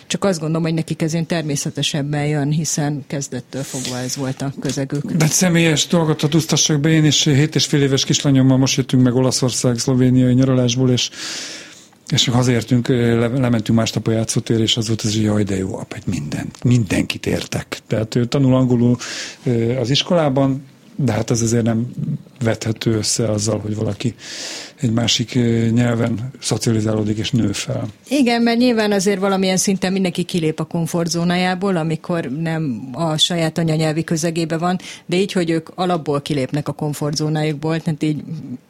csak azt gondolom, hogy nekik ez természetesebben jön, hiszen kezdettől fogva ez volt a közegük. De személyes dolgot adóztassak be, én is 7 és fél éves kislányommal most jöttünk meg Olaszország, szlovéniai nyaralásból, és és hazértünk, le, lementünk másnap a játszótér, és az volt az, hogy jaj, de jó, egy minden, mindenkit értek. Tehát ő tanul angolul az iskolában, de hát az azért nem vethető össze azzal, hogy valaki egy másik nyelven szocializálódik és nő fel. Igen, mert nyilván azért valamilyen szinten mindenki kilép a komfortzónájából, amikor nem a saját anyanyelvi közegébe van, de így, hogy ők alapból kilépnek a komfortzónájukból, tehát így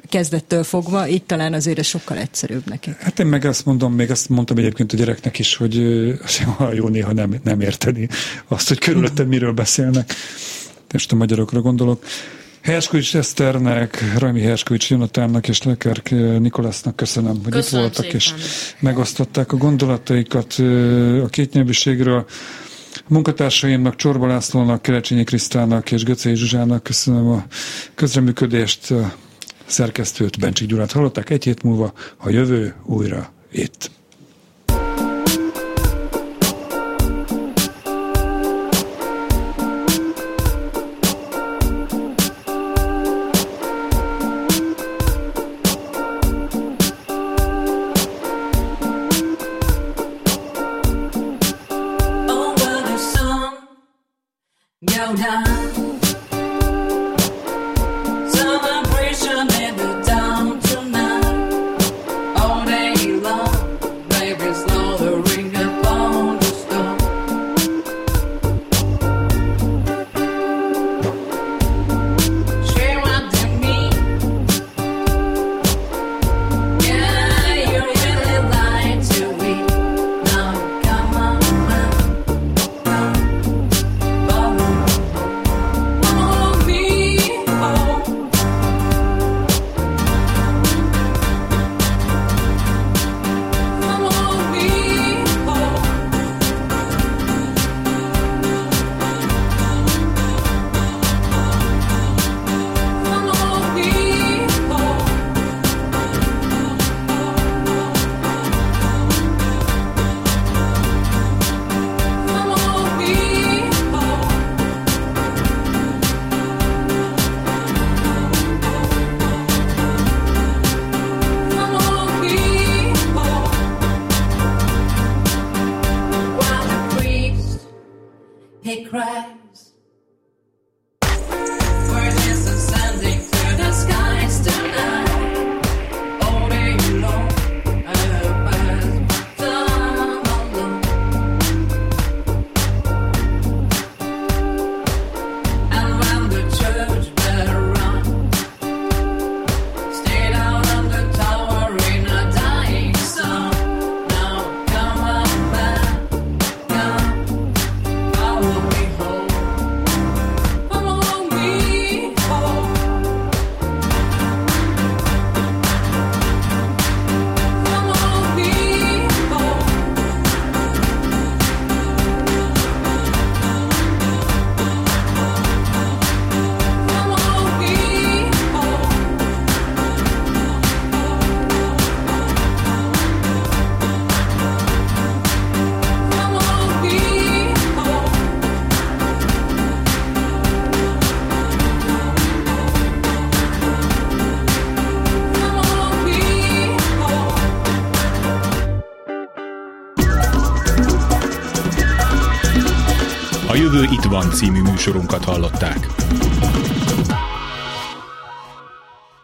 kezdettől fogva, így talán azért ez sokkal egyszerűbb neki. Hát én meg azt mondom, még azt mondtam egyébként a gyereknek is, hogy olyan jó néha nem, nem érteni azt, hogy körülötted miről beszélnek. Most a magyarokra gondolok. Herskovics Eszternek, Rajmi Herskovics Jonatánnak és Lekerk Nikolásznak köszönöm, hogy köszönöm itt voltak szépen. és megosztották a gondolataikat a kétnyelvűségről. A munkatársaimnak, Csorba Lászlónak, Kerecsényi Krisztának és Göcei Zsuzsának köszönöm a közreműködést, a szerkesztőt, Bencsik Gyurát hallották egy hét múlva, a jövő újra itt. Van című műsorunkat hallották.